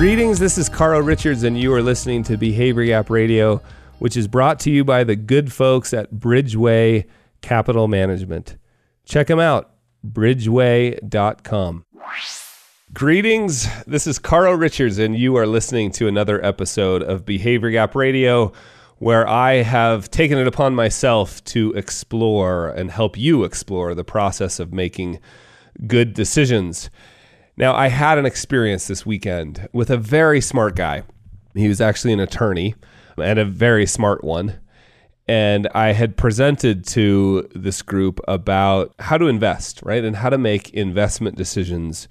Greetings, this is Carl Richards, and you are listening to Behavior Gap Radio, which is brought to you by the good folks at Bridgeway Capital Management. Check them out, bridgeway.com. Greetings, this is Carl Richards, and you are listening to another episode of Behavior Gap Radio, where I have taken it upon myself to explore and help you explore the process of making good decisions. Now, I had an experience this weekend with a very smart guy. He was actually an attorney and a very smart one. And I had presented to this group about how to invest, right? And how to make investment decisions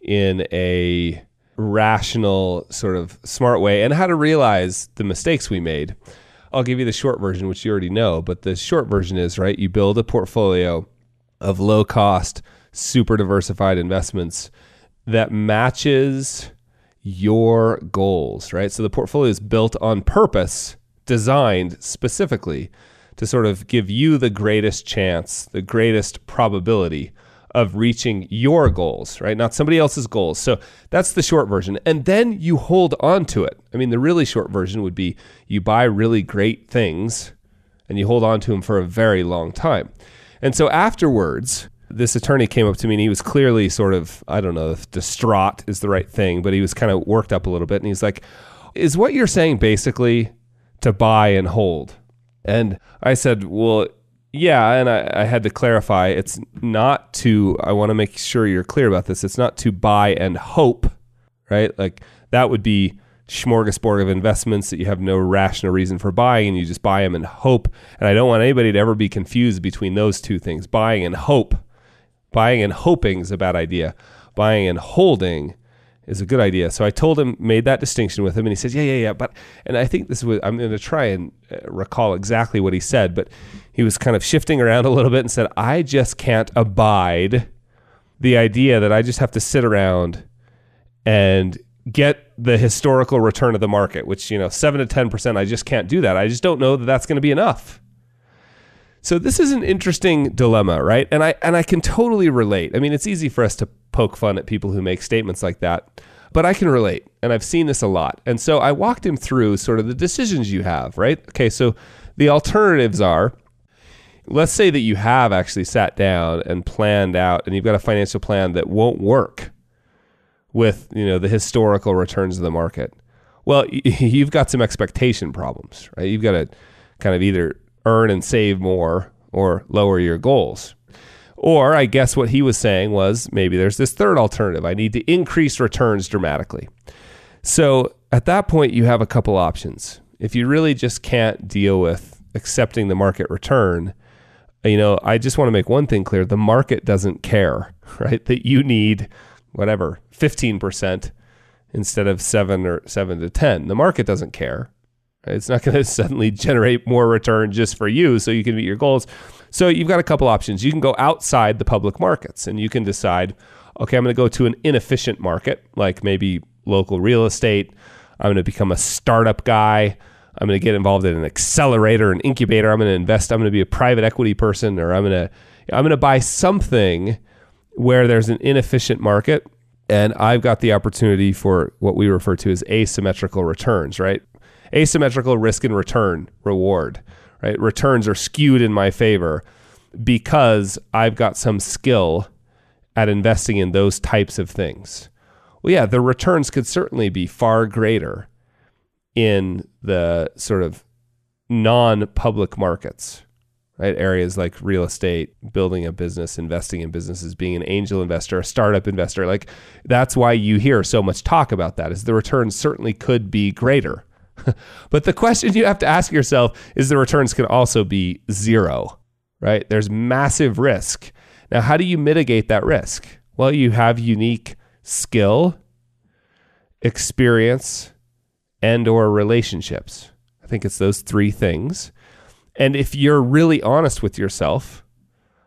in a rational, sort of smart way, and how to realize the mistakes we made. I'll give you the short version, which you already know, but the short version is right, you build a portfolio of low cost, super diversified investments that matches your goals, right? So the portfolio is built on purpose, designed specifically to sort of give you the greatest chance, the greatest probability of reaching your goals, right? Not somebody else's goals. So that's the short version. And then you hold on to it. I mean, the really short version would be you buy really great things and you hold on to them for a very long time. And so afterwards, this attorney came up to me and he was clearly sort of, I don't know if distraught is the right thing, but he was kind of worked up a little bit. And he's like, Is what you're saying basically to buy and hold? And I said, Well, yeah. And I, I had to clarify it's not to, I want to make sure you're clear about this. It's not to buy and hope, right? Like that would be smorgasbord of investments that you have no rational reason for buying and you just buy them and hope. And I don't want anybody to ever be confused between those two things buying and hope Buying and hoping is a bad idea. Buying and holding is a good idea. So I told him, made that distinction with him, and he says, "Yeah, yeah, yeah." But and I think this was I'm going to try and uh, recall exactly what he said, but he was kind of shifting around a little bit and said, "I just can't abide the idea that I just have to sit around and get the historical return of the market, which you know, seven to ten percent. I just can't do that. I just don't know that that's going to be enough." So this is an interesting dilemma, right? And I and I can totally relate. I mean, it's easy for us to poke fun at people who make statements like that, but I can relate, and I've seen this a lot. And so I walked him through sort of the decisions you have, right? Okay, so the alternatives are let's say that you have actually sat down and planned out and you've got a financial plan that won't work with, you know, the historical returns of the market. Well, you've got some expectation problems, right? You've got to kind of either earn and save more or lower your goals. Or I guess what he was saying was maybe there's this third alternative. I need to increase returns dramatically. So at that point, you have a couple options. If you really just can't deal with accepting the market return, you know, I just want to make one thing clear the market doesn't care, right? That you need whatever, 15% instead of 7 or 7 to 10. The market doesn't care. It's not going to suddenly generate more return just for you so you can meet your goals. So you've got a couple options. You can go outside the public markets and you can decide, okay, I'm going to go to an inefficient market, like maybe local real estate. I'm going to become a startup guy. I'm going to get involved in an accelerator, an incubator. I'm going to invest. I'm going to be a private equity person, or I'm going to I'm going to buy something where there's an inefficient market, and I've got the opportunity for what we refer to as asymmetrical returns. Right? Asymmetrical risk and return reward, right? Returns are skewed in my favor because I've got some skill at investing in those types of things. Well, yeah, the returns could certainly be far greater in the sort of non public markets, right? Areas like real estate, building a business, investing in businesses, being an angel investor, a startup investor. Like that's why you hear so much talk about that is the returns certainly could be greater. but the question you have to ask yourself is the returns can also be zero, right? There's massive risk. Now, how do you mitigate that risk? Well, you have unique skill, experience, and or relationships. I think it's those three things. And if you're really honest with yourself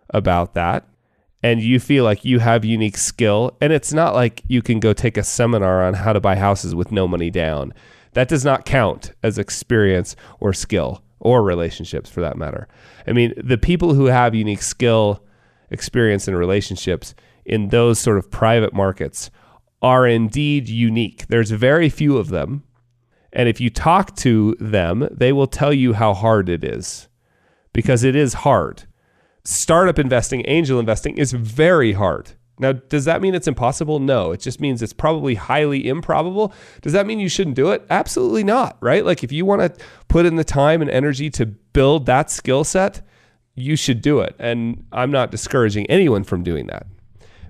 about that, and you feel like you have unique skill, and it's not like you can go take a seminar on how to buy houses with no money down that does not count as experience or skill or relationships for that matter. I mean, the people who have unique skill, experience, and relationships in those sort of private markets are indeed unique. There's very few of them. And if you talk to them, they will tell you how hard it is because it is hard. Startup investing, angel investing is very hard. Now, does that mean it's impossible? No, it just means it's probably highly improbable. Does that mean you shouldn't do it? Absolutely not, right? Like if you want to put in the time and energy to build that skill set, you should do it. And I'm not discouraging anyone from doing that.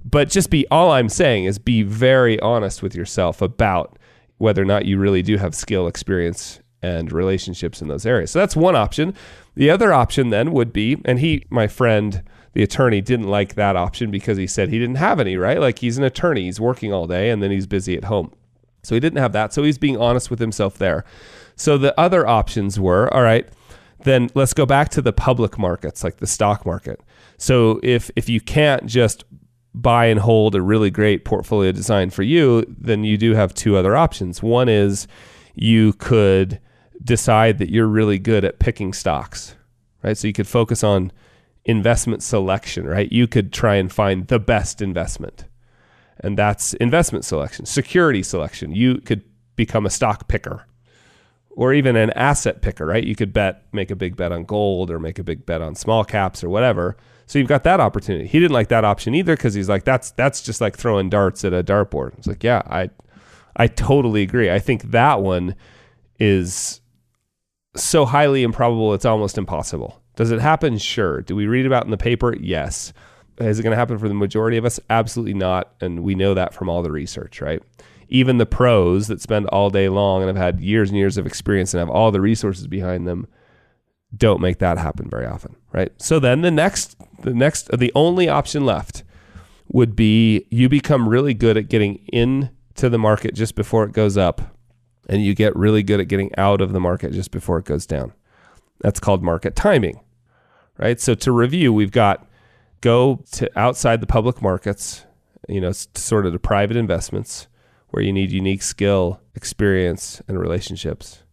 But just be all I'm saying is be very honest with yourself about whether or not you really do have skill, experience, and relationships in those areas. So that's one option. The other option then would be, and he, my friend, the attorney didn't like that option because he said he didn't have any, right? Like he's an attorney, he's working all day and then he's busy at home. So he didn't have that. So he's being honest with himself there. So the other options were all right, then let's go back to the public markets, like the stock market. So if if you can't just buy and hold a really great portfolio designed for you, then you do have two other options. One is you could decide that you're really good at picking stocks, right? So you could focus on investment selection, right? You could try and find the best investment. And that's investment selection, security selection. You could become a stock picker or even an asset picker, right? You could bet, make a big bet on gold or make a big bet on small caps or whatever. So you've got that opportunity. He didn't like that option either because he's like, that's that's just like throwing darts at a dartboard. It's like, yeah, I I totally agree. I think that one is so highly improbable it's almost impossible. Does it happen? Sure. Do we read about in the paper? Yes. Is it going to happen for the majority of us? Absolutely not. And we know that from all the research, right? Even the pros that spend all day long and have had years and years of experience and have all the resources behind them don't make that happen very often, right? So then the next, the next, the only option left would be you become really good at getting into the market just before it goes up and you get really good at getting out of the market just before it goes down. That's called market timing, right? So to review, we've got go to outside the public markets, you know, sort of the private investments where you need unique skill, experience, and relationships.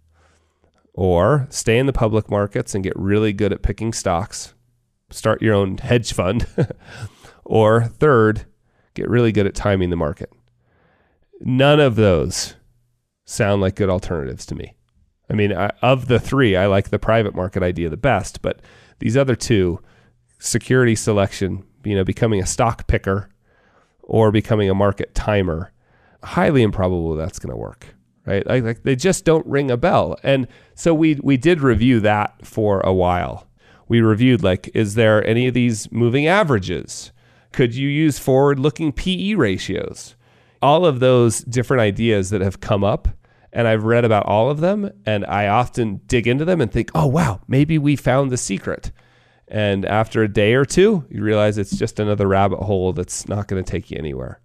Or stay in the public markets and get really good at picking stocks, start your own hedge fund. or third, get really good at timing the market. None of those sound like good alternatives to me. I mean, I, of the three, I like the private market idea the best, but these other two, security selection, you know, becoming a stock picker or becoming a market timer, highly improbable that's going to work, right? Like, like they just don't ring a bell. And so we we did review that for a while. We reviewed like, is there any of these moving averages? Could you use forward-looking PE ratios? All of those different ideas that have come up and I've read about all of them and I often dig into them and think, "Oh wow, maybe we found the secret." And after a day or two, you realize it's just another rabbit hole that's not going to take you anywhere.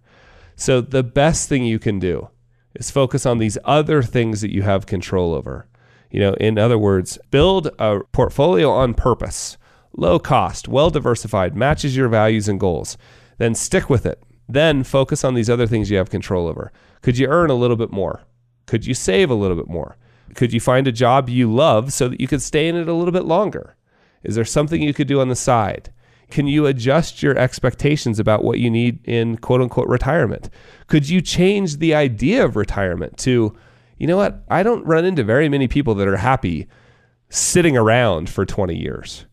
So the best thing you can do is focus on these other things that you have control over. You know, in other words, build a portfolio on purpose, low cost, well diversified, matches your values and goals. Then stick with it. Then focus on these other things you have control over. Could you earn a little bit more? Could you save a little bit more? Could you find a job you love so that you could stay in it a little bit longer? Is there something you could do on the side? Can you adjust your expectations about what you need in quote unquote retirement? Could you change the idea of retirement to, you know what? I don't run into very many people that are happy sitting around for 20 years,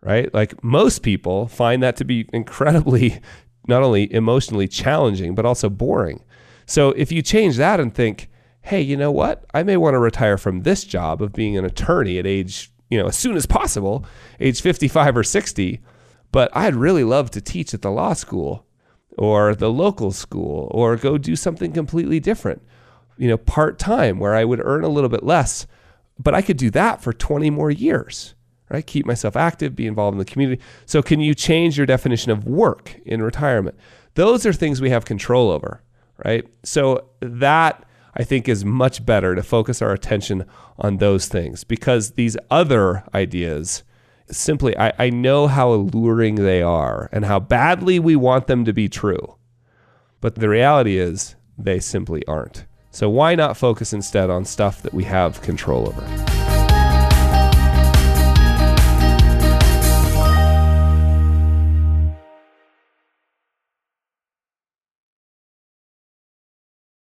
right? Like most people find that to be incredibly, not only emotionally challenging, but also boring. So if you change that and think, hey, you know what? I may want to retire from this job of being an attorney at age, you know, as soon as possible, age 55 or 60, but I'd really love to teach at the law school or the local school or go do something completely different, you know, part time where I would earn a little bit less, but I could do that for 20 more years. Right? Keep myself active, be involved in the community. So, can you change your definition of work in retirement? Those are things we have control over, right? So, that I think is much better to focus our attention on those things because these other ideas simply, I, I know how alluring they are and how badly we want them to be true. But the reality is, they simply aren't. So why not focus instead on stuff that we have control over?